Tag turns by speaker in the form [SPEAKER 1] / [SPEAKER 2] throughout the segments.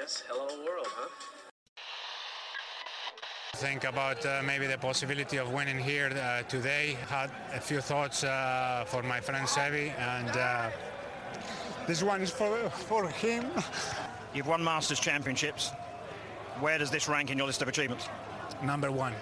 [SPEAKER 1] guess. Hello world, huh?
[SPEAKER 2] Think about uh, maybe the possibility of winning here uh, today. Had a few thoughts uh, for my friend Sevi, and uh, this one is for for him.
[SPEAKER 3] You've won Masters Championships. Where does this rank in your list of achievements?
[SPEAKER 2] Number one.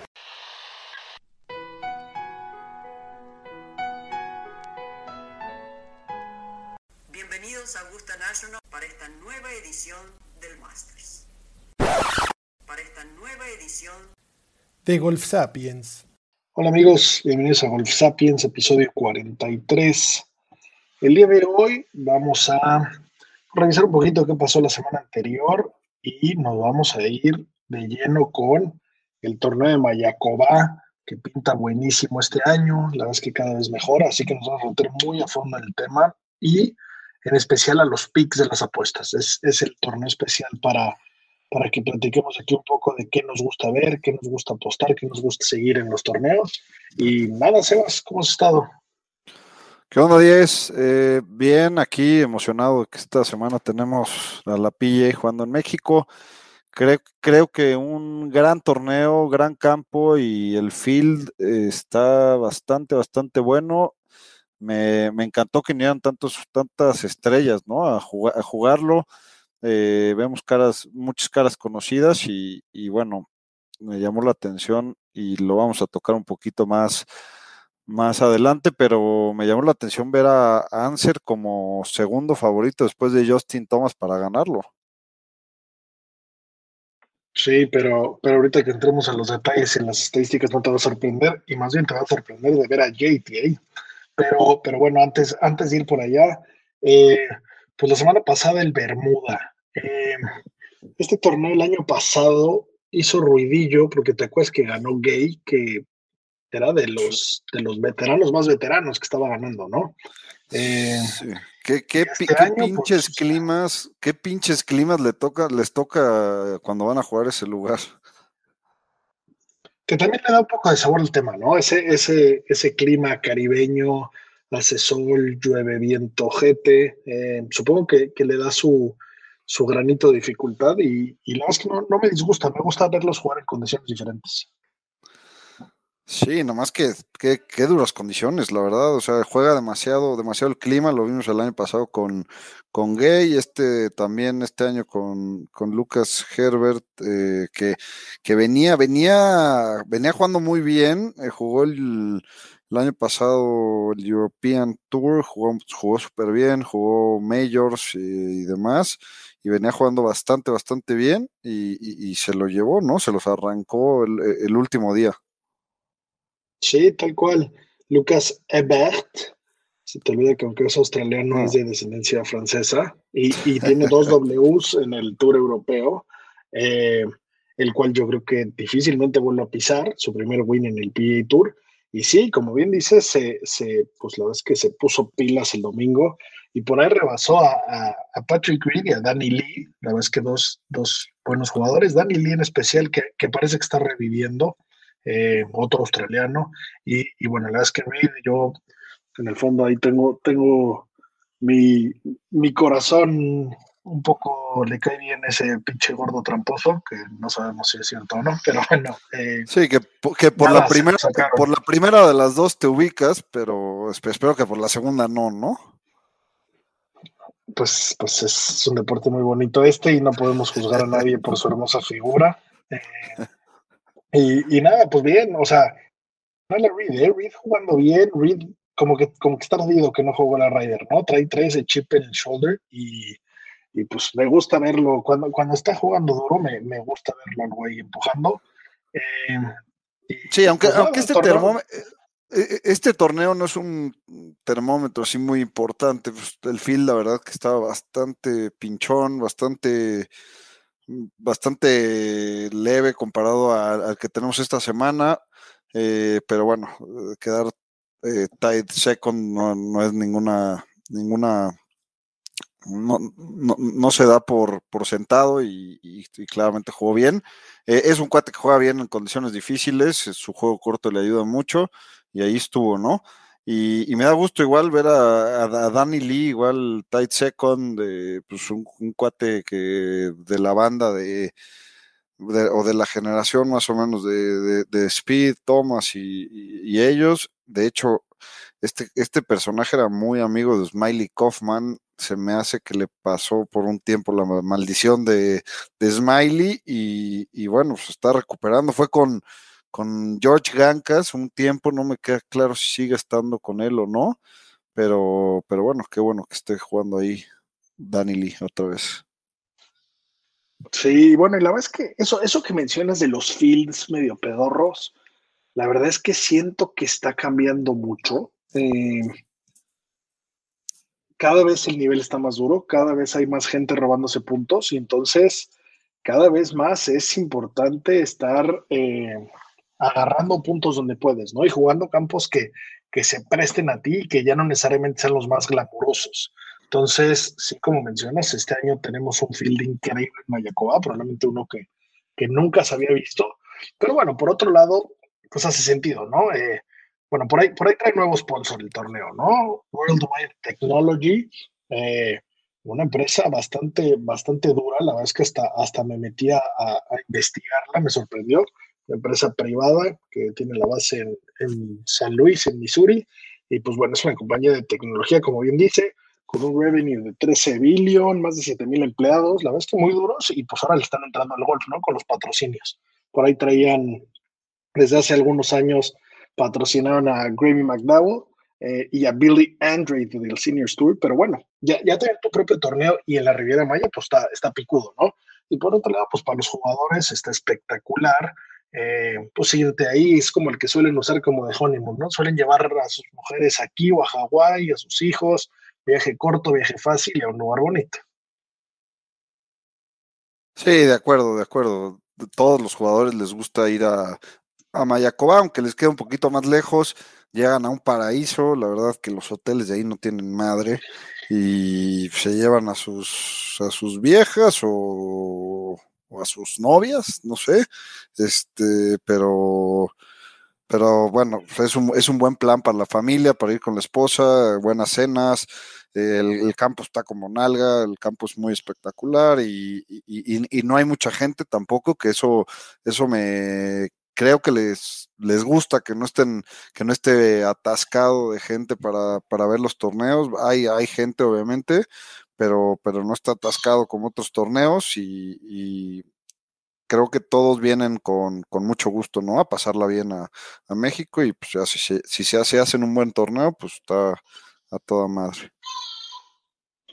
[SPEAKER 4] De Golf Sapiens.
[SPEAKER 5] Hola amigos, bienvenidos a Golf Sapiens, episodio 43. El día de hoy vamos a revisar un poquito qué pasó la semana anterior y nos vamos a ir de lleno con el torneo de Mayacoba, que pinta buenísimo este año, la verdad es que cada vez mejor, así que nos vamos a meter muy a fondo en el tema y en especial a los picks de las apuestas. Es, es el torneo especial para, para que platiquemos aquí un poco de qué nos gusta ver, qué nos gusta apostar, qué nos gusta seguir en los torneos. Y nada, Sebas, ¿cómo has estado?
[SPEAKER 6] ¿Qué onda, Diez? Eh, bien, aquí emocionado que esta semana tenemos a la PJ jugando en México. Creo, creo que un gran torneo, gran campo y el field eh, está bastante, bastante bueno. Me, me encantó que vinieran tantos, tantas estrellas, ¿no? A, jugar, a jugarlo. Eh, vemos caras, muchas caras conocidas y, bueno, me llamó la atención y lo vamos a tocar un poquito más, más adelante, pero me llamó la atención ver a Anser como segundo favorito después de Justin Thomas para ganarlo.
[SPEAKER 5] Sí, pero, pero ahorita que entremos a los detalles y las estadísticas no te va a sorprender, y más bien te va a sorprender de ver a JTA. Pero, pero bueno, antes, antes de ir por allá, eh, pues la semana pasada el Bermuda. Eh, este torneo el año pasado hizo ruidillo porque te acuerdas que ganó Gay, que era de los, de los veteranos más veteranos que estaba ganando, ¿no?
[SPEAKER 6] Eh, sí. ¿Qué, qué, este qué año, pinches pues, climas, qué pinches climas le toca, les toca cuando van a jugar ese lugar?
[SPEAKER 5] Que también le da un poco de sabor al tema, ¿no? Ese, ese, ese clima caribeño, hace sol, llueve, viento, jete. Eh, supongo que, que, le da su, su granito de dificultad y, y la que no, no me disgusta, me gusta verlos jugar en condiciones diferentes.
[SPEAKER 6] Sí, nomás que qué duras condiciones, la verdad. O sea, juega demasiado, demasiado el clima. Lo vimos el año pasado con, con Gay, este también este año con, con Lucas Herbert, eh, que, que venía, venía, venía jugando muy bien. Eh, jugó el, el, año pasado el European Tour, jugó, jugó súper bien, jugó Majors y, demás. Y venía jugando bastante, bastante bien. Y, y, y se lo llevó, ¿no? Se los arrancó el, el último día.
[SPEAKER 5] Sí, tal cual. Lucas Ebert, se te olvida que aunque es australiano, es de descendencia francesa y, y tiene dos Ws en el Tour Europeo, eh, el cual yo creo que difícilmente vuelve a pisar, su primer win en el PGA Tour. Y sí, como bien dices, se, se, pues la verdad es que se puso pilas el domingo y por ahí rebasó a, a, Patrick Reed y a Danny Lee, la verdad es que dos, dos buenos jugadores, Danny Lee en especial, que, que parece que está reviviendo eh, otro australiano. Y, y, bueno, la verdad es que Reed, yo en el fondo ahí tengo, tengo mi, mi corazón un poco le cae bien ese pinche gordo tramposo, que no sabemos si es cierto o no, pero bueno. Eh,
[SPEAKER 6] sí, que, que por, la primera, por la primera de las dos te ubicas, pero espero que por la segunda no, ¿no?
[SPEAKER 5] Pues, pues es un deporte muy bonito este y no podemos juzgar a nadie por su hermosa figura. Eh, y, y, nada, pues bien, o sea, no le Reed, ¿eh? Reed jugando bien, Reed como que, como que está ardido que no jugó la Ryder, ¿no? Trae, trae ese chip en el shoulder y, y pues me gusta verlo, cuando, cuando está jugando duro, me, me gusta verlo al güey empujando. Eh,
[SPEAKER 6] sí, aunque, pues, aunque este termómetro, este torneo no es un termómetro así muy importante, pues el field la verdad que estaba bastante pinchón, bastante bastante leve comparado al que tenemos esta semana, eh, pero bueno, quedar eh, tight second no, no, es ninguna, ninguna, no, no, se da por, por sentado y, claramente jugó bien. Eh, es un cuate que juega bien en condiciones difíciles, su juego corto le ayuda mucho y ahí estuvo, ¿no? Y, me da gusto igual ver a, Danny Lee, igual tight second, de, pues un, cuate que de la banda de, o de la generación más o menos de, Speed, Thomas y, ellos. De hecho, este, este personaje era muy amigo de Smiley Kaufman. Se me hace que le pasó por un tiempo la maldición de, Smiley y, y bueno, se está recuperando. Fue con con George Gancas un tiempo, no me queda claro si sigue estando con él o no, pero, pero bueno, qué bueno que esté jugando ahí Danny Lee otra vez.
[SPEAKER 5] Sí, bueno, y la verdad es que eso, eso que mencionas de los fields medio pedorros, la verdad es que siento que está cambiando mucho. Eh, cada vez el nivel está más duro, cada vez hay más gente robándose puntos y entonces cada vez más es importante estar eh, agarrando puntos donde puedes, ¿no? Y jugando campos que, que se presten a ti y que ya no necesariamente sean los más glamurosos. Entonces, sí, como mencionas, este año tenemos un field increíble en Mayacoba, probablemente uno que, que nunca se había visto. Pero bueno, por otro lado, pues hace sentido, ¿no? Eh, bueno, por ahí, por ahí trae nuevos sponsor el torneo, ¿no? Worldwide Technology, eh, una empresa bastante, bastante dura, la verdad es que hasta, hasta me metí a, a investigarla, me sorprendió empresa privada que tiene la base en, San Luis, en Missouri. Y pues bueno, es una compañía de tecnología, como bien dice, con un revenue de 13 billion, más de 7 mil empleados, la verdad es que muy duros, y pues ahora le están entrando al golf, ¿no? Con los patrocinios. Por ahí traían, desde hace algunos años, patrocinaron a Grammy McDowell eh, y a Billy Andre del Senior Tour, pero bueno, ya, ya tener tu propio torneo y en la Riviera Maya, pues está, está picudo, ¿no? Y por otro lado, pues para los jugadores está espectacular eh, pues irte ahí es como el que suelen usar como de honeymoon, ¿no? Suelen llevar a sus mujeres aquí o a Hawái, a sus hijos, viaje corto, viaje fácil y a un lugar bonito.
[SPEAKER 6] Sí, de acuerdo, de acuerdo. Todos los jugadores les gusta ir a, a Mayacoba, aunque les queda un poquito más lejos, llegan a un paraíso, la verdad que los hoteles de ahí no tienen madre y se llevan a sus a sus viejas o a sus novias, no sé, este, pero, pero bueno, es un, es un buen plan para la familia, para ir con la esposa, buenas cenas, el, campo está como nalga, el campo es muy espectacular y, y, no hay mucha gente tampoco, que eso, eso me creo que les, les gusta que no estén, que no esté atascado de gente para, para ver los torneos. Hay, hay gente, obviamente, pero, pero no está atascado como otros torneos y, creo que todos vienen con, mucho gusto, ¿no? A pasarla bien a, México y pues ya si, se, si se hace, hacen un buen torneo, pues está a toda madre.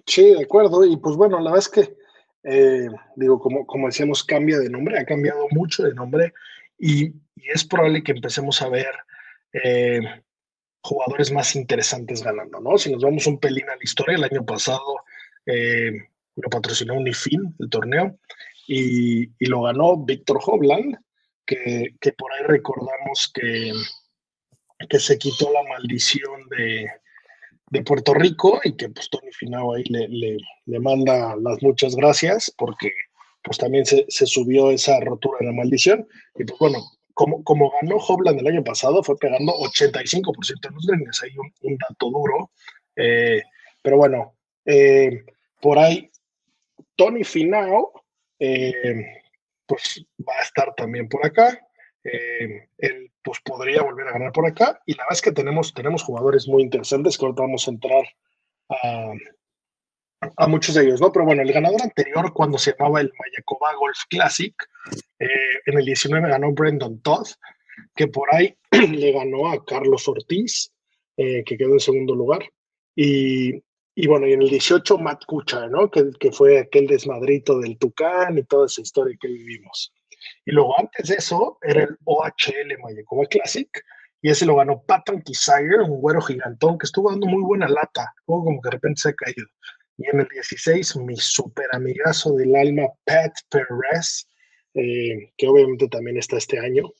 [SPEAKER 5] Sí, de acuerdo. Y pues bueno, la verdad es que, eh, digo, como, como decíamos, cambia de nombre, ha cambiado mucho de nombre y, es probable que empecemos a ver eh, jugadores más interesantes ganando, ¿no? Si nos vamos un pelín a la historia, el año pasado eh, lo patrocinó Unifin, el torneo, y, lo ganó Víctor Hovland, que, por ahí recordamos que, que se quitó la maldición de, Puerto Rico y que pues Tony Finao ahí le, le, manda las muchas gracias porque pues también se, subió esa rotura de la maldición y pues bueno, como, como ganó Hovland el año pasado, fue pegando 85% de los greens, ahí un, dato duro, eh, pero bueno, eh, por ahí, Tony Finao, eh, pues va a estar también por acá. Él pues podría volver a ganar por acá. Y la verdad es que tenemos, tenemos jugadores muy interesantes que ahorita vamos a entrar a, a muchos de ellos, ¿no? Pero bueno, el ganador anterior, cuando se llamaba el Mayacoba Golf Classic, en el 19 ganó Brendan Todd, que por ahí le ganó a Carlos Ortiz, que quedó en segundo lugar. Y y bueno, y en el 18 Matt Kuchar, ¿no? Que, que fue aquel desmadrito del Tucán y toda esa historia que vivimos. Y luego antes de eso era el OHL Mayacoba Classic y ese lo ganó Patton Kisire, un güero gigantón que estuvo dando muy buena lata, luego como que de repente se ha caído. Y en el 16 mi super amigazo del alma Pat Perez, eh, que obviamente también está este año.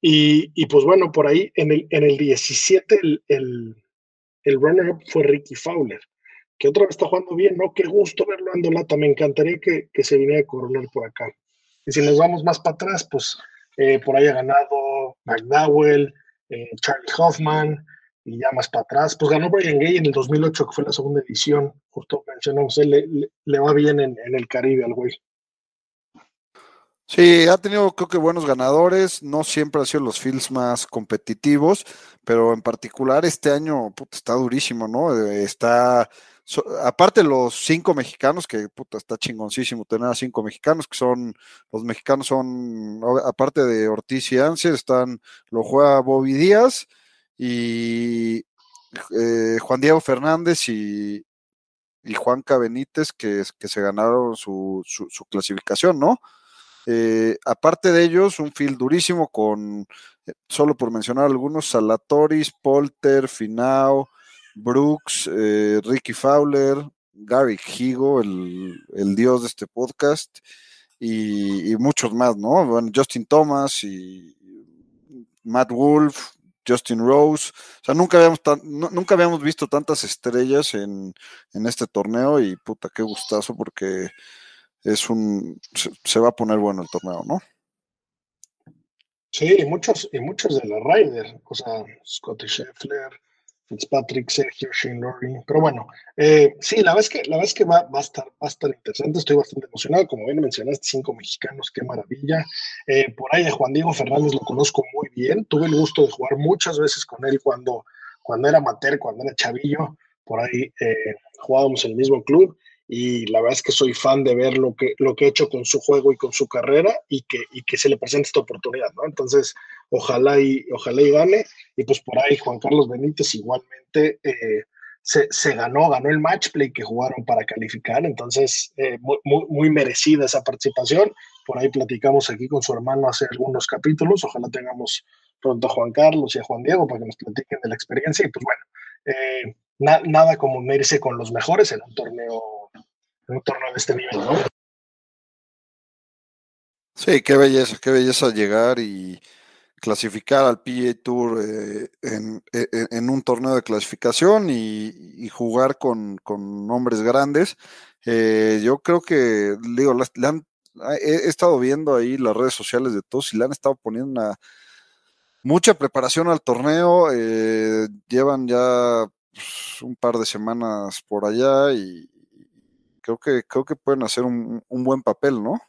[SPEAKER 5] Y, y, pues bueno, por ahí en el, en el 17 el, el, el runner-up fue Ricky Fowler que otra vez está jugando bien, ¿no? Qué gusto verlo ando lata, me encantaría que, que, se viniera a coronar por acá. Y si nos vamos más para atrás, pues eh, por ahí ha ganado McDowell, eh, Charlie Hoffman, y ya más para atrás. Pues ganó Brian Gay en el 2008, que fue la segunda edición, justo mencionamos, él le, va bien en, en, el Caribe al güey.
[SPEAKER 6] Sí, ha tenido creo que buenos ganadores, no siempre han sido los fields más competitivos, pero en particular este año está durísimo, ¿no? Está, so, aparte los cinco mexicanos, que puta, está chingoncísimo tener a cinco mexicanos, que son, los mexicanos son, aparte de Ortiz y Ansier, están, lo juega Bobby Díaz y eh, Juan Diego Fernández y, y Juanca Benítez, que, que se ganaron su, su, clasificación, ¿no? Eh, aparte de ellos, un field durísimo con, eh, solo por mencionar algunos, Salatoris, Polter, Finao, Brooks, Ricky Fowler, Gary Higo, el, el, dios de este podcast, y, y, muchos más, ¿no? Bueno, Justin Thomas y Matt Wolf, Justin Rose. O sea, nunca habíamos, tan, nunca habíamos visto tantas estrellas en, en este torneo y puta, qué gustazo porque es un se, se, va a poner bueno el torneo, ¿no?
[SPEAKER 5] Sí, y muchos, y muchos de la Ryder, o sea, Scotty Scheffler, Fitzpatrick, Sergio, Shane Lowry, pero bueno, eh, sí, la verdad es que, la verdad que va, va, a estar, va interesante, estoy bastante emocionado, como bien mencionaste, cinco mexicanos, qué maravilla, eh, por ahí a Juan Diego Fernández lo conozco muy bien, tuve el gusto de jugar muchas veces con él cuando, cuando era amateur, cuando era chavillo, por ahí eh, jugábamos en el mismo club, y la verdad es que soy fan de ver lo que, lo que ha hecho con su juego y con su carrera y que, y que se le presente esta oportunidad, ¿no? Entonces, ojalá y, ojalá y gane. Y pues por ahí Juan Carlos Benítez igualmente eh, se, se, ganó, ganó el match play que jugaron para calificar, entonces eh, muy, muy, muy, merecida esa participación. Por ahí platicamos aquí con su hermano hace algunos capítulos, ojalá tengamos pronto a Juan Carlos y a Juan Diego para que nos platiquen de la experiencia y pues bueno, eh, na, nada como unirse con los mejores en un torneo un torneo de este nivel, ¿no?
[SPEAKER 6] Sí, qué belleza, qué belleza llegar y clasificar al PGA Tour eh, en, en, en, un torneo de clasificación y, jugar con, con, hombres grandes. Eh, yo creo que, digo, han, he, estado viendo ahí las redes sociales de todos y le han estado poniendo una mucha preparación al torneo. Eh, llevan ya pues, un par de semanas por allá y, creo que, creo que pueden hacer un, un, buen papel, ¿no?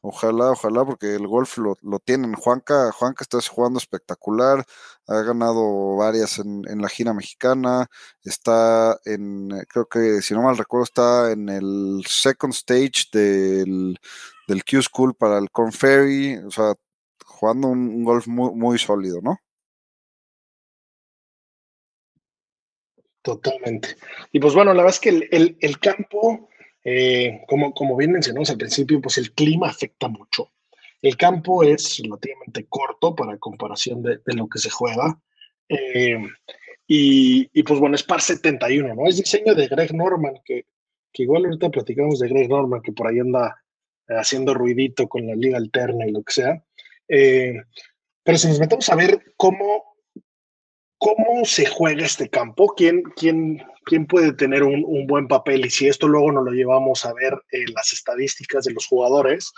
[SPEAKER 6] Ojalá, ojalá, porque el golf lo, lo, tienen. Juanca, Juanca está jugando espectacular, ha ganado varias en, en, la gira mexicana, está en, creo que si no mal recuerdo, está en el second stage del, del Q School para el Corn Ferry, o sea, jugando un, golf muy, muy sólido, ¿no?
[SPEAKER 5] Totalmente. Y pues bueno, la verdad es que el, el campo eh, como, como bien mencionamos al principio, pues el clima afecta mucho. El campo es relativamente corto para comparación de, de lo que se juega. Eh, y, y, pues bueno, es par 71, ¿no? Es diseño de Greg Norman, que, que igual ahorita platicamos de Greg Norman, que por ahí anda haciendo ruidito con la liga alterna y lo que sea. Eh, pero si nos metemos a ver cómo, cómo se juega este campo, quién, quién, quién puede tener un, un, buen papel y si esto luego nos lo llevamos a ver en las estadísticas de los jugadores,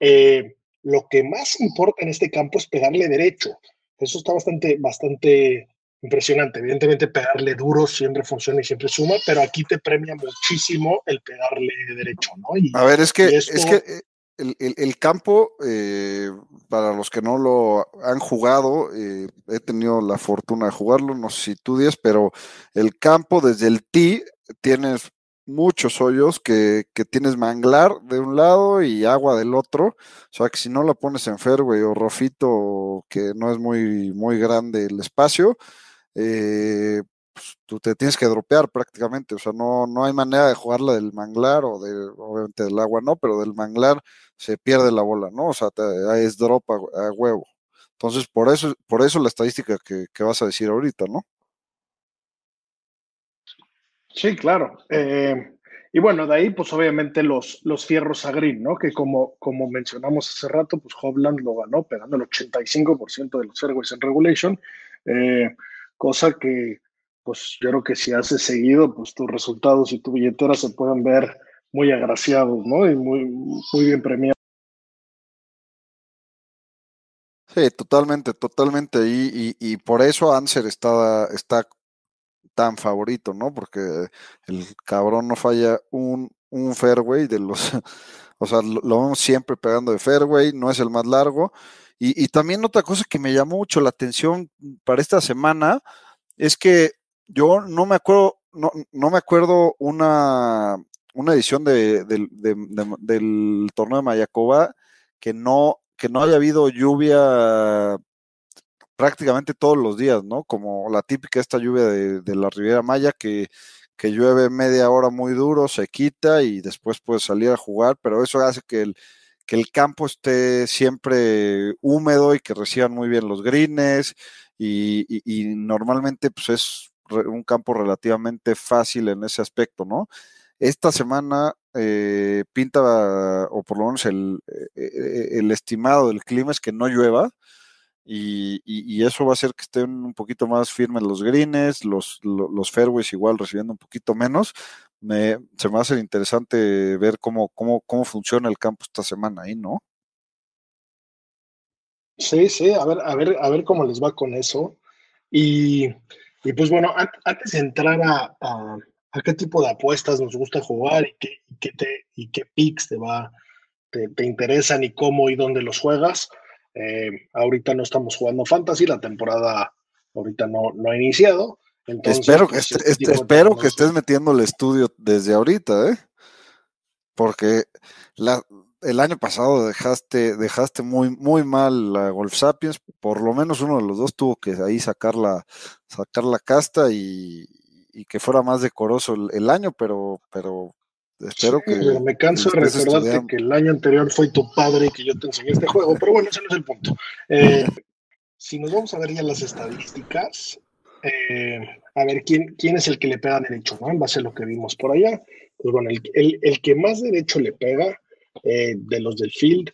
[SPEAKER 5] eh, lo que más importa en este campo es pegarle derecho. Eso está bastante, bastante impresionante. Evidentemente pegarle duro siempre funciona y siempre suma, pero aquí te premia muchísimo el pegarle derecho, ¿no?
[SPEAKER 6] Y, a ver, es que, esto... es que eh, el, el, el campo, eh, para los que no lo han jugado, eh, he tenido la fortuna de jugarlo, no sé si tú dices, pero el campo desde el tee tienes muchos hoyos que, que, tienes manglar de un lado y agua del otro. O sea que si no la pones en fairway o rofito, que no es muy, muy grande el espacio, eh, tú te tienes que dropear prácticamente, o sea, no, no hay manera de jugarla del manglar o de, obviamente del agua no, pero del manglar se pierde la bola, ¿no? O sea, es drop a, huevo. Entonces, por eso, por eso la estadística que, que vas a decir ahorita, ¿no?
[SPEAKER 5] Sí, claro. Eh, y bueno, de ahí, pues obviamente los, los fierros a green, ¿no? Que como, como mencionamos hace rato, pues Hovland lo ganó pegando el 85% de los fairways en regulation, eh, cosa que pues yo creo que si haces seguido, pues tus resultados y tu billetera se pueden ver muy agraciados, ¿no? Y muy, muy bien premiados.
[SPEAKER 6] Sí, totalmente, totalmente. Y, y, por eso Anser está, está tan favorito, ¿no? Porque el cabrón no falla un, un fairway de los, o sea, lo, vemos siempre pegando de fairway, no es el más largo. Y, y, también otra cosa que me llamó mucho la atención para esta semana es que yo no me acuerdo, no, no me acuerdo una, una edición de, de, de, del torneo de Mayacoba que no, que no haya habido lluvia prácticamente todos los días, ¿no? Como la típica esta lluvia de, la Riviera Maya que, que, llueve media hora muy duro, se quita y después puede salir a jugar, pero eso hace que el, que el campo esté siempre húmedo y que reciban muy bien los greens y, y, normalmente pues es un campo relativamente fácil en ese aspecto, ¿no? Esta semana eh, pinta, o por lo menos el, eh, eh, estimado del clima es que no llueva, y, eso va a hacer que estén un poquito más firmes los greens, los, los, fairways igual recibiendo un poquito menos. Me, se me hacer interesante ver cómo, cómo, cómo funciona el campo esta semana ahí, ¿no?
[SPEAKER 5] Sí, sí, a ver, a ver, a ver cómo les va con eso. Y, y pues bueno, antes de entrar a, a, qué tipo de apuestas nos gusta jugar y qué, y qué, te, y qué picks te, va, te, te interesan y cómo y dónde los juegas, eh, ahorita no estamos jugando fantasy, la temporada ahorita no, no ha iniciado.
[SPEAKER 6] espero que, pues, este espero que estés metiendo el estudio desde ahorita, ¿eh? Porque la, el año pasado dejaste, dejaste muy, muy mal a Golf Sapiens, por lo menos uno de los dos tuvo que ahí sacar la, sacar la casta y, y que fuera más decoroso el, el, año, pero, pero Espero que.
[SPEAKER 5] me canso de recordarte que el año anterior fue tu padre y que yo te enseñé este juego, pero bueno, ese no es el punto. Eh, si nos vamos a ver ya las estadísticas, eh, a ver quién, quién es el que le pega derecho, ¿no? En base a lo que vimos por allá. Pues bueno, el, el, el que más derecho le pega eh, de los del field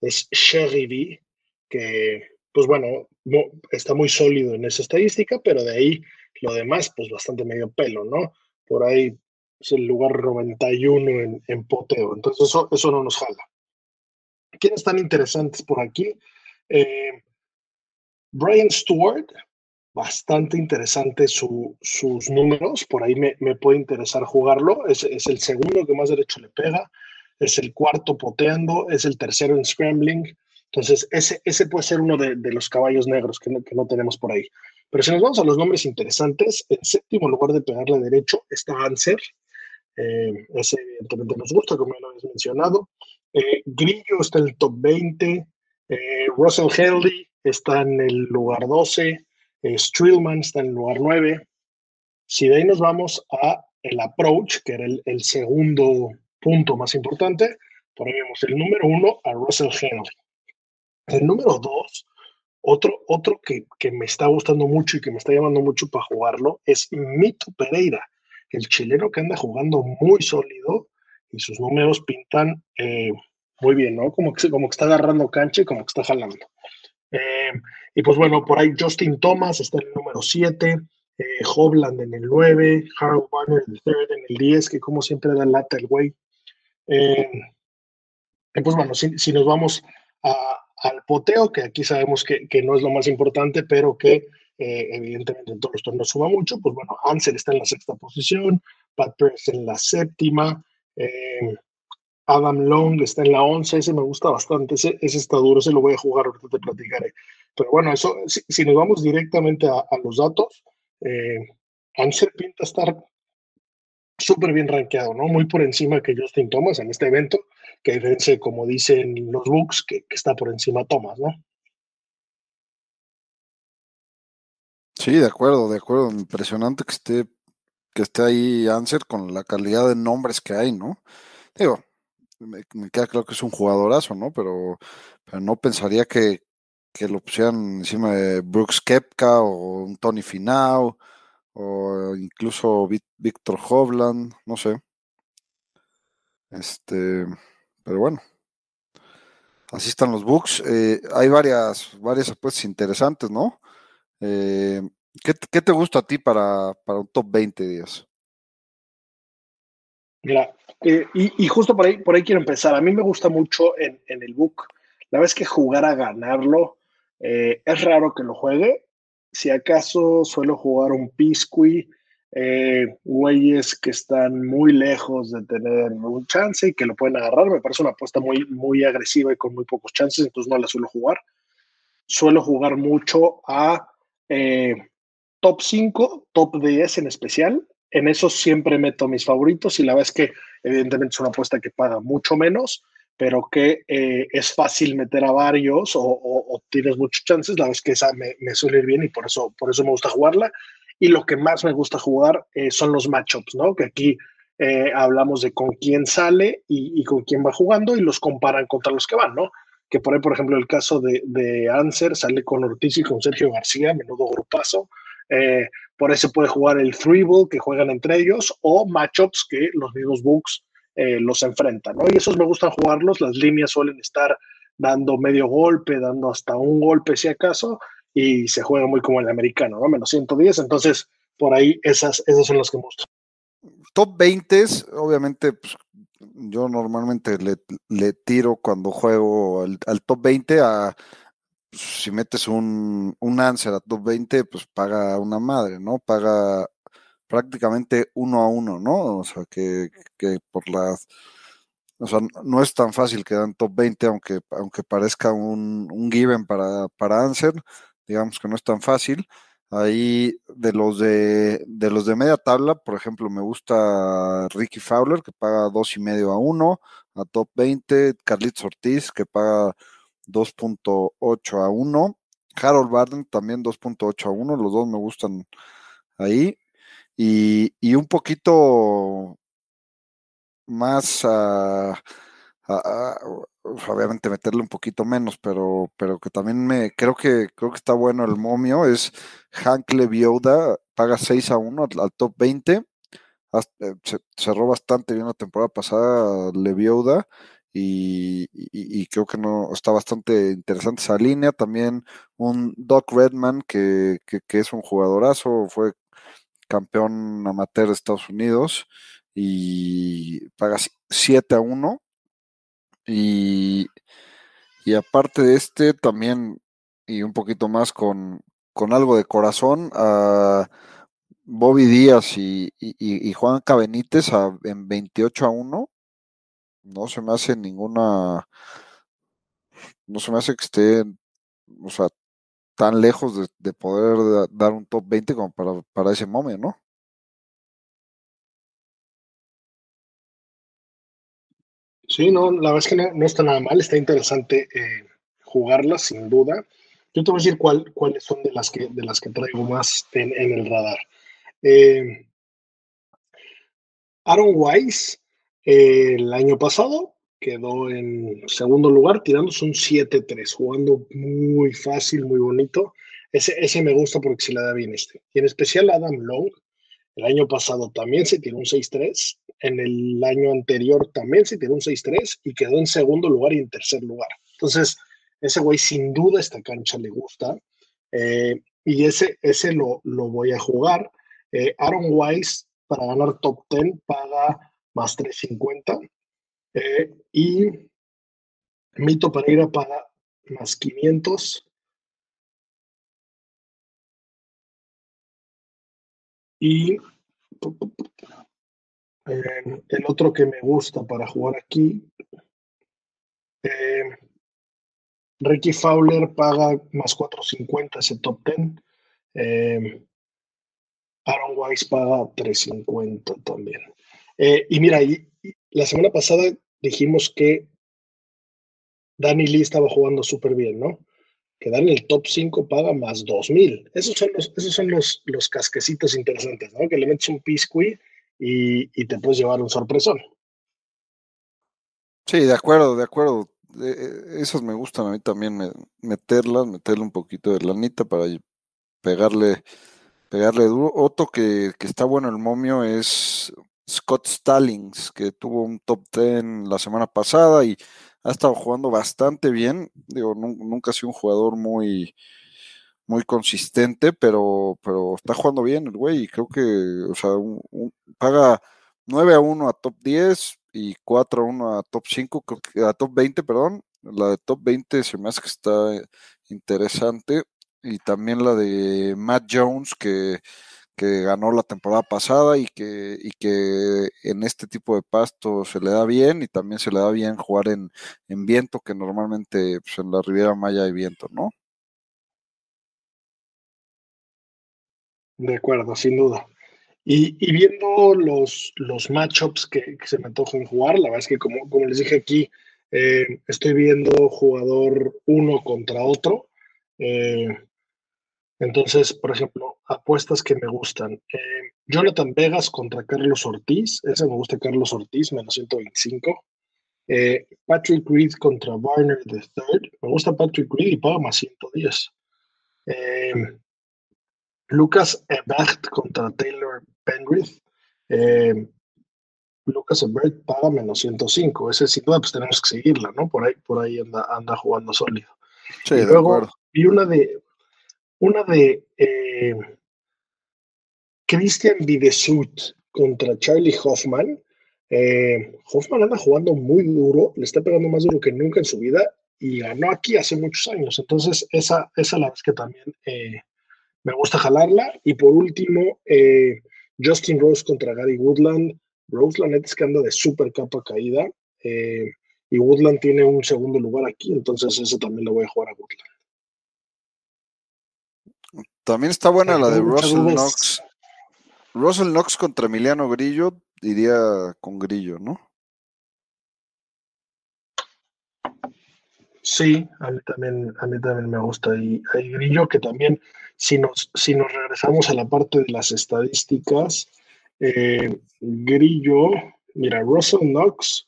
[SPEAKER 5] es Sherry que, pues bueno, no, está muy sólido en esa estadística, pero de ahí lo demás, pues bastante medio pelo, ¿no? Por ahí es el lugar 91 en, en poteo. Entonces eso, eso no nos jala. ¿Quiénes están interesantes por aquí? Eh, Brian Stewart, bastante interesante su, sus números, por ahí me, me puede interesar jugarlo, es, es, el segundo que más derecho le pega, es el cuarto poteando, es el tercero en scrambling, entonces ese, ese puede ser uno de, de los caballos negros que no, que no, tenemos por ahí. Pero si nos vamos a los nombres interesantes, en séptimo lugar de pegarle derecho está Anser, eh, ese evidentemente nos gusta, como ya lo habéis mencionado. Eh, Grillo está en el top 20. Eh, Russell Haley está en el lugar 12. Eh, Strillman está en el lugar 9. Si de ahí nos vamos a el approach, que era el segundo punto más importante, ponemos el número uno a Russell Haley. El número dos, otro, otro que, que, me está gustando mucho y que me está llamando mucho para jugarlo, es Mito Pereira el chileno que anda jugando muy sólido y sus números pintan eh, muy bien, ¿no? Como que, como que está agarrando cancha y como que está jalando. Eh, y pues bueno, por ahí Justin Thomas está en el número 7, eh, Hovland en el 9, Harold 3, en el 10, que como siempre da lata el güey. Eh, y pues bueno, si, nos vamos al poteo, que aquí sabemos que, no es lo más importante, pero que eh, evidentemente en todos los torneos suma mucho, pues bueno, Ansel está en la sexta posición, Pat Pierce en la séptima, eh, Adam Long está en la once, ese me gusta bastante, ese, está duro, ese lo voy a jugar, ahorita te platicaré. Pero bueno, eso, si, nos vamos directamente a, a los datos, eh, Ansel pinta estar súper bien rankeado, ¿no? Muy por encima que Justin Thomas en este evento, que diferencia, como dicen los books, que, que está por encima Thomas, ¿no?
[SPEAKER 6] Sí, de acuerdo, de acuerdo. Impresionante que esté, que esté ahí Anser con la calidad de nombres que hay, ¿no? Digo, me, me queda claro que es un jugadorazo, ¿no? Pero, pero no pensaría que, que, lo pusieran encima de Brooks Kepka o un Tony Finau o incluso Víctor Hovland, no sé. Este, pero bueno. Así están los books. Eh, hay varias, varias apuestas interesantes, ¿no? Eh, ¿qué, ¿qué, te gusta a ti para, para un top 20 días?
[SPEAKER 5] Mira, eh, y, y, justo por ahí, por ahí quiero empezar. A mí me gusta mucho en, en, el book. La vez que jugar a ganarlo es raro que lo juegue. Si acaso suelo jugar un Pisqui, eh, güeyes que están muy lejos de tener un chance y que lo pueden agarrar. Me parece una apuesta muy, muy agresiva y con muy pocos chances, entonces no la suelo jugar. Suelo jugar mucho a eh, top 5, top 10 en especial. En eso siempre meto mis favoritos y la verdad es que evidentemente es una apuesta que paga mucho menos, pero que eh, es fácil meter a varios o, tienes muchos chances, la es que esa me, suele ir bien y por eso, por eso me gusta jugarla. Y lo que más me gusta jugar eh, son los matchups, ¿no? Que aquí eh, hablamos de con quién sale y, con quién va jugando y los comparan contra los que van, ¿no? Que por ahí, por ejemplo, el caso de, de Anser sale con Ortiz y con Sergio García, menudo grupazo. por eso puede jugar el three ball que juegan entre ellos o matchups que los mismos Bucks eh, los enfrentan, ¿no? Y esos me gustan jugarlos, las líneas suelen estar dando medio golpe, dando hasta un golpe si acaso, y se juega muy como el americano, ¿no? Menos 110, entonces por ahí esas, esas son las que me gustan.
[SPEAKER 6] Top 20, obviamente, pues, yo normalmente le, tiro cuando juego al, top 20 a, pues, si metes un, un answer a top 20, pues paga una madre, ¿no? Paga prácticamente uno a uno, ¿no? O sea, que, por las... O sea, no es tan fácil quedar en top 20, aunque, aunque parezca un, un given para, para Answer, digamos que no es tan fácil. Ahí de los de, de los de media tabla, por ejemplo, me gusta Ricky Fowler, que paga dos y medio a uno, a top 20, Carlitos Ortiz, que paga 2.8 a 1, Harold Barden también 2.8 a 1, los dos me gustan ahí. Y, un poquito más obviamente meterle un poquito menos, pero, pero que también me creo que creo que está bueno el momio, es Hank Levioda, paga 6 a 1 al, top 20. Eh, se, cerró bastante bien la temporada pasada Levioda y, creo que no está bastante interesante esa línea. También un Doc Redman que, que es un jugadorazo, fue campeón amateur de Estados Unidos y paga 7 a 1. Y, y aparte de este, también, y un poquito más con, con algo de corazón, a Bobby Díaz y, y, Juan Cabenites en 28 a 1. No se me hace ninguna. No se me hace que esté, o sea, tan lejos de, poder dar un top 20 como para, ese momento, ¿no?
[SPEAKER 5] Sí, no, la verdad es que no, está nada mal, está interesante eh, jugarla, sin duda. Yo te voy a decir cuál, cuáles son de las que, de las que traigo más en, el radar. Eh, Aaron Wise, eh, el año pasado, quedó en segundo lugar, tirándose un 7-3, jugando muy fácil, muy bonito. Ese, ese me gusta porque se le da bien este. Y en especial Adam Long, el año pasado también se tiró un 6-3, en el año anterior también se tiró un 6-3 y quedó en segundo lugar y en tercer lugar. Entonces, ese güey sin duda esta cancha le gusta. Eh, y ese, ese lo, lo voy a jugar. Eh, Aaron Wise para ganar top 10 paga más 350 eh, y Mito Pereira para más 500. Y eh, el otro que me gusta para jugar aquí, eh, Ricky Fowler paga más 450 ese top 10. Aaron Wise paga 350 también. y mira, y, la semana pasada dijimos que Danny Lee estaba jugando súper bien, ¿no? Que en el top 5 paga más 2000. Esos son los, esos son los, los casquecitos interesantes, ¿no? Que le metes un pisqui y, y te puedes llevar un sorpresón.
[SPEAKER 6] Sí, de acuerdo, de acuerdo. Eh, eh, esos me gustan a mí también meterlas, meterle un poquito de lanita para pegarle, pegarle duro. Otro que, que está bueno el momio es Scott Stallings, que tuvo un top 10 la semana pasada y ha estado jugando bastante bien. Digo, nunca ha sido un jugador muy, muy consistente, pero, está jugando bien el güey creo que, o paga 9 a 1 a top 10 y 4 a 1 a top 5, creo que, a top 20, perdón. La de top 20 se me hace que está interesante. Y también la de Matt Jones, que, que ganó la temporada pasada y que, y que en este tipo de pasto se le da bien y también se le da bien jugar en, en viento, que normalmente pues, en la Riviera Maya hay viento, ¿no?
[SPEAKER 5] De acuerdo, sin duda. Y, y viendo los, los matchups que, se me antojan jugar, la verdad es que como, como les dije aquí, eh, estoy viendo jugador uno contra otro. Eh, entonces, por ejemplo, apuestas que me gustan. Eh, Jonathan Vegas contra Carlos Ortiz. Ese me gusta Carlos Ortiz, menos 125. Eh, Patrick Reed contra Warner III. Me gusta Patrick Reed y paga más 110. Eh, Lucas Ebert contra Taylor Penrith. Eh, Lucas Ebert paga menos 105. Ese sin duda pues tenemos que seguirla, ¿no? Por ahí, por ahí anda, anda jugando sólido.
[SPEAKER 6] Sí,
[SPEAKER 5] y
[SPEAKER 6] de acuerdo.
[SPEAKER 5] vi una de una de eh, Christian Videsut contra Charlie Hoffman. Eh, Hoffman anda jugando muy duro, le está pegando más duro que nunca en su vida y ganó aquí hace muchos años. Entonces, esa, esa la vez que también eh, me gusta jalarla. Y por último, Justin Rose contra Gary Woodland. Rose, la neta es que anda de súper capa caída. y Woodland tiene un segundo lugar aquí, entonces ese también lo voy a jugar a Woodland.
[SPEAKER 6] También está buena la de Russell. Knox. Russell Knox contra Emiliano Grillo, iría con Grillo, ¿no?
[SPEAKER 5] Sí, a mí también, a mí también me gusta. Y hay Grillo que también, si nos, si nos regresamos a la parte de las estadísticas, eh, Grillo, mira, Russell Knox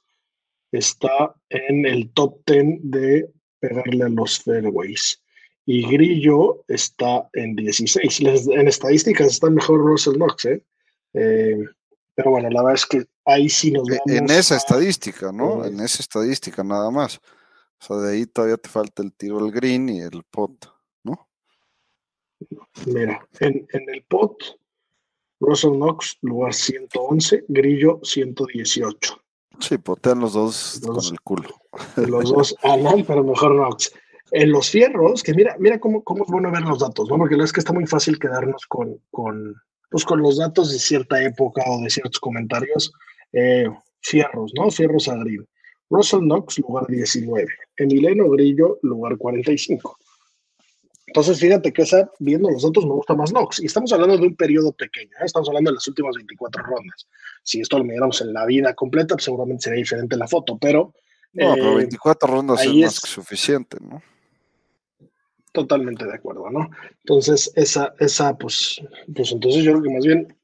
[SPEAKER 5] está en el top 10 de pegarle a los fairways. Y Grillo está en 16. Les- en estadísticas está mejor Russell Knox, ¿eh? Eh, pero bueno, la verdad es que ahí sí nos
[SPEAKER 6] E-
[SPEAKER 5] vamos
[SPEAKER 6] En esa
[SPEAKER 5] a-
[SPEAKER 6] estadística, ¿no? En esa estadística nada más. O sea, de ahí todavía te falta el tiro al green y el pot, ¿no?
[SPEAKER 5] Mira, en, en el pot, Russell Knox, lugar 111, Grillo 118.
[SPEAKER 6] Sí, potean los dos
[SPEAKER 5] Los-
[SPEAKER 6] con el culo.
[SPEAKER 5] Los dos andan, pero mejor Knox. En los fierros, que mira, mira cómo, cómo es bueno ver los datos, ¿no? Porque la verdad es que está muy fácil quedarnos con, con, pues con los datos de cierta época o de ciertos comentarios. Eh, fierros, ¿no? Fierros a green. Russell Knox, lugar 19. Emiliano Grillo, lugar 45. Entonces, fíjate que esa, viendo los datos, me gusta más Knox. Y estamos hablando de un periodo pequeño, ¿eh? estamos hablando de las últimas 24 rondas. Si esto lo miramos en la vida completa, pues seguramente sería diferente la foto, pero
[SPEAKER 6] No, pero
[SPEAKER 5] eh,
[SPEAKER 6] 24 rondas es más
[SPEAKER 5] es-
[SPEAKER 6] que suficiente, ¿no?
[SPEAKER 5] Totalmente de acuerdo, ¿no? Entonces, esa, esa, pues, pues entonces yo creo que más bien,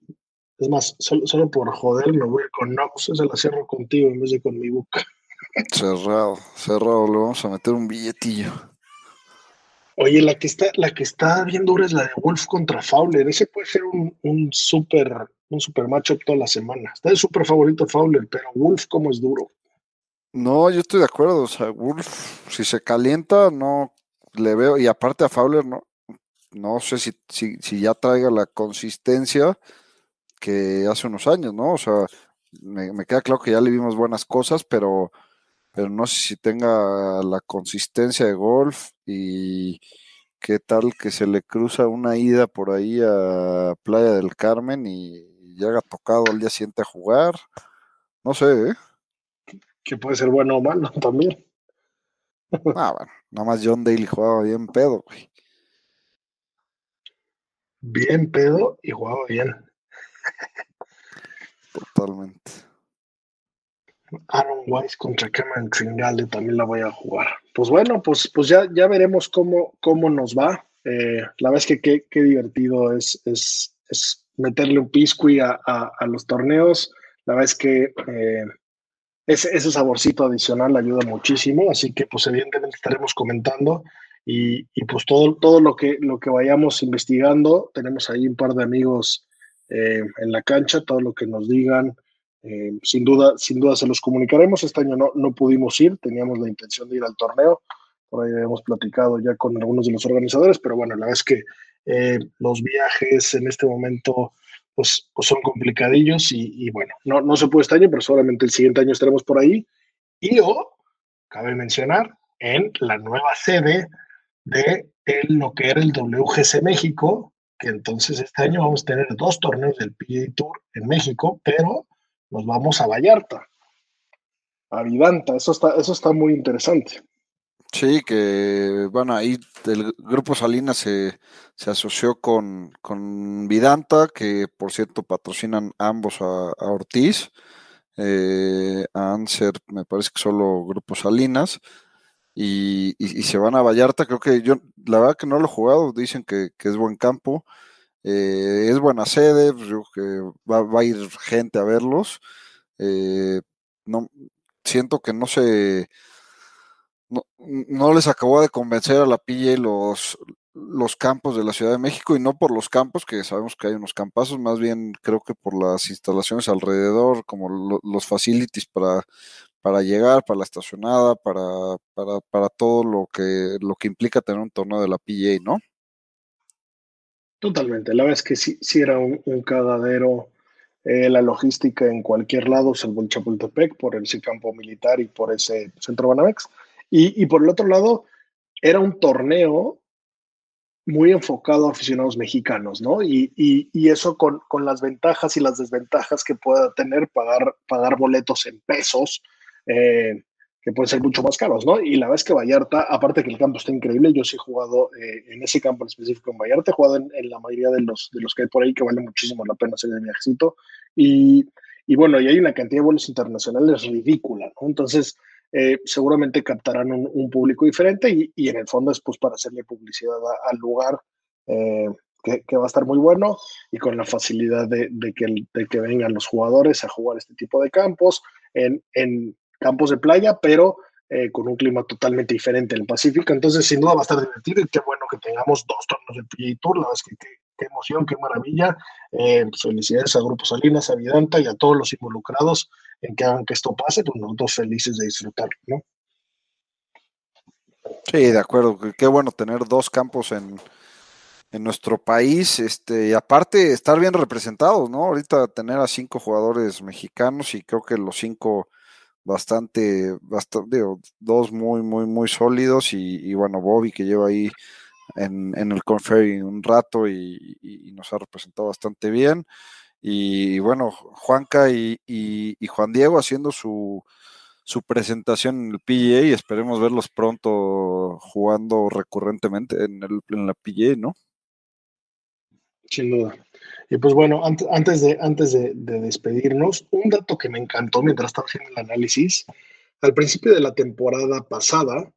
[SPEAKER 5] es más, solo, solo por joder me voy con Knox, esa la cierro contigo en vez de con mi boca.
[SPEAKER 6] Cerrado, cerrado, le vamos a meter un billetillo.
[SPEAKER 5] Oye, la que está, la que está bien dura es la de Wolf contra Fowler. Ese puede ser un, un super, un super matchup toda la semana. Está el super favorito Fowler, pero Wolf como es duro.
[SPEAKER 6] No, yo estoy de acuerdo. O sea, Wolf, si se calienta, no le veo. Y aparte a Fowler, no, no sé si, si, si ya traiga la consistencia que hace unos años, ¿no? O sea, me, me queda claro que ya le vimos buenas cosas, pero, pero no sé si tenga la consistencia de golf y qué tal que se le cruza una ida por ahí a Playa del Carmen y llega tocado al día siguiente a jugar. No sé, ¿eh?
[SPEAKER 5] Que puede ser bueno o malo también.
[SPEAKER 6] Ah, bueno, nada más John Daly jugaba bien pedo, güey.
[SPEAKER 5] Bien pedo y jugaba bien.
[SPEAKER 6] Totalmente.
[SPEAKER 5] Aaron Wise contra Cameron Tringale también la voy a jugar. Pues bueno, pues, pues ya, ya veremos cómo, cómo nos va. Eh, la verdad es que qué, qué divertido es, es, es meterle un pisqui a, a, a, los torneos. La verdad es que eh, ese, saborcito adicional ayuda muchísimo, así que pues evidentemente estaremos comentando y, pues todo, todo lo, que, lo que vayamos investigando, tenemos ahí un par de amigos eh, en la cancha, todo lo que nos digan, eh, sin duda, sin duda se los comunicaremos. Este año no, no pudimos ir, teníamos la intención de ir al torneo, por ahí habíamos platicado ya con algunos de los organizadores, pero bueno, la es que eh, los viajes en este momento pues, pues son complicadillos y, bueno, no, no se puede este año, pero seguramente el siguiente año estaremos por ahí. Y o, cabe mencionar, en la nueva sede de lo que era el WGC México, que entonces este año vamos a tener dos torneos del PGA Tour en México, pero nos vamos a Vallarta, a Vidanta, eso está, eso está muy interesante.
[SPEAKER 6] Sí, que bueno, ahí el grupo Salinas se, asoció con, con, Vidanta, que por cierto patrocinan ambos a, Ortiz, eh, a Anser, me parece que solo Grupo Salinas, y, se van a Vallarta, creo que yo, la verdad que no lo he jugado, dicen que, es buen campo, eh, es buena sede, pues, que va, a ir gente a verlos, eh, no, siento que no se no, les acabó de convencer a la PJ los, los campos de la Ciudad de México y no por los campos, que sabemos que hay unos campazos, más bien creo que por las instalaciones alrededor, como los facilities para, para llegar, para la estacionada, para, para, para, todo lo que, lo que implica tener un torneo de la PJ, ¿no?
[SPEAKER 5] Totalmente, la verdad es que sí, sí era un, cagadero eh, la logística en cualquier lado, salvo el Chapultepec, por ese campo militar y por ese centro Banamex. Y, por el otro lado, era un torneo muy enfocado a aficionados mexicanos, ¿no? Y, eso con, las ventajas y las desventajas que pueda tener pagar, pagar boletos en pesos, eh, que pueden ser mucho más caros, ¿no? Y la verdad es que Vallarta, aparte que el campo está increíble, yo sí he jugado eh, en ese campo en específico en Vallarta, he jugado en, la mayoría de los, de los que hay por ahí, que vale muchísimo la pena hacer el viajecito. Y, y bueno, y hay una cantidad de vuelos internacionales ridícula, ¿no? Entonces, eh, seguramente captarán un, público diferente y, en el fondo es pues para hacerle publicidad al lugar eh, que, va a estar muy bueno y con la facilidad de, que, de, que, vengan los jugadores a jugar este tipo de campos en, en campos de playa, pero eh, con un clima totalmente diferente en el Pacífico. Entonces, sin duda va a estar divertido y qué bueno que tengamos dos torneos de PGA Tour. La verdad es que qué, emoción, qué maravilla. felicidades a Grupo Salinas, a Vidanta y a todos los involucrados en que hagan que esto pase, pues nosotros felices de disfrutarlo, ¿no?
[SPEAKER 6] Sí, de acuerdo. Qué bueno tener dos campos en, en nuestro país, este, y aparte estar bien representados, ¿no? Ahorita tener a cinco jugadores mexicanos y creo que los cinco bastante, bastante, dos muy, muy, muy sólidos y, bueno, Bobby que lleva ahí en, en el Conferry un rato y, y, nos ha representado bastante bien. Y bueno, Juanca y, Juan Diego haciendo su, su, presentación en el PGA y esperemos verlos pronto jugando recurrentemente en, el, en la PGA, ¿no?
[SPEAKER 5] Sin duda. Y pues bueno, antes, de, antes de, de, despedirnos, un dato que me encantó mientras estaba haciendo el análisis, al principio de la temporada pasada,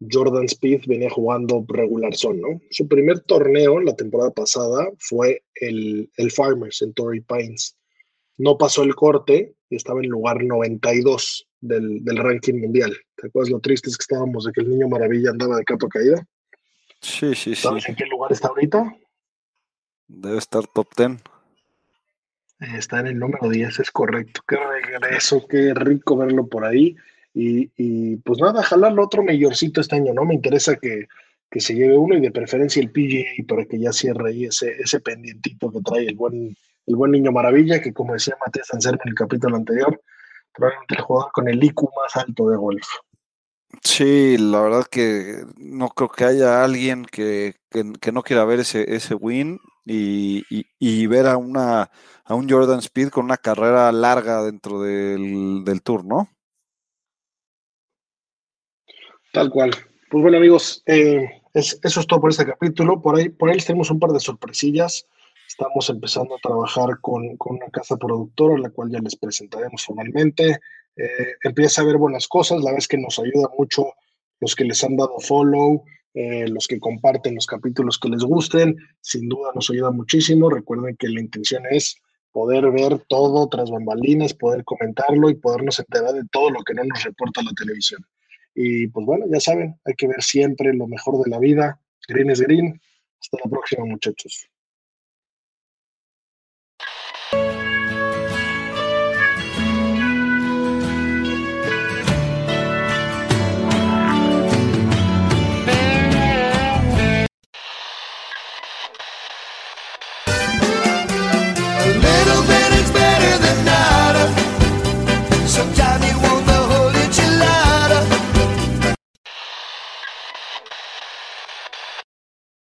[SPEAKER 5] Jordan Speed venía jugando regular son, ¿no? Su primer torneo la temporada pasada fue el, el Farmers en Torrey Pines. No pasó el corte y estaba en lugar 92 del, del ranking mundial. ¿Te acuerdas lo triste es que estábamos de que el niño maravilla andaba de capa caída?
[SPEAKER 6] Sí, sí, sí.
[SPEAKER 5] ¿Sabes en qué lugar está ahorita?
[SPEAKER 6] Debe estar top 10.
[SPEAKER 5] Está en el número 10, es correcto. Qué regreso, qué rico verlo por ahí. Y, pues nada, jalarlo otro mayorcito este año, ¿no? Me interesa que, se lleve uno y de preferencia el PGA para que ya cierre ahí ese, ese pendientito que trae el buen, el buen niño maravilla, que como decía Matías Sancerme en el capítulo anterior, probablemente el jugador con el IQ más alto de golf.
[SPEAKER 6] Sí, la verdad que no creo que haya alguien que, no quiera ver ese, ese win y, y, ver a, una, a un Jordan Speed con una carrera larga dentro del, del tour, ¿no?
[SPEAKER 5] Tal cual. Pues bueno, amigos, eh, eso es todo por este capítulo. Por ahí, por ahí tenemos un par de sorpresillas. Estamos empezando a trabajar con, una casa productora, la cual ya les presentaremos formalmente. Eh, empieza a ver buenas cosas, la vez que nos ayuda mucho los que les han dado follow, eh, los que comparten los capítulos que les gusten, sin duda nos ayuda muchísimo. Recuerden que la intención es poder ver todo tras bambalinas, poder comentarlo y podernos enterar de todo lo que no nos reporta la televisión. Y pues bueno, ya saben, hay que ver siempre lo mejor de la vida. Green es green. Hasta la próxima, muchachos.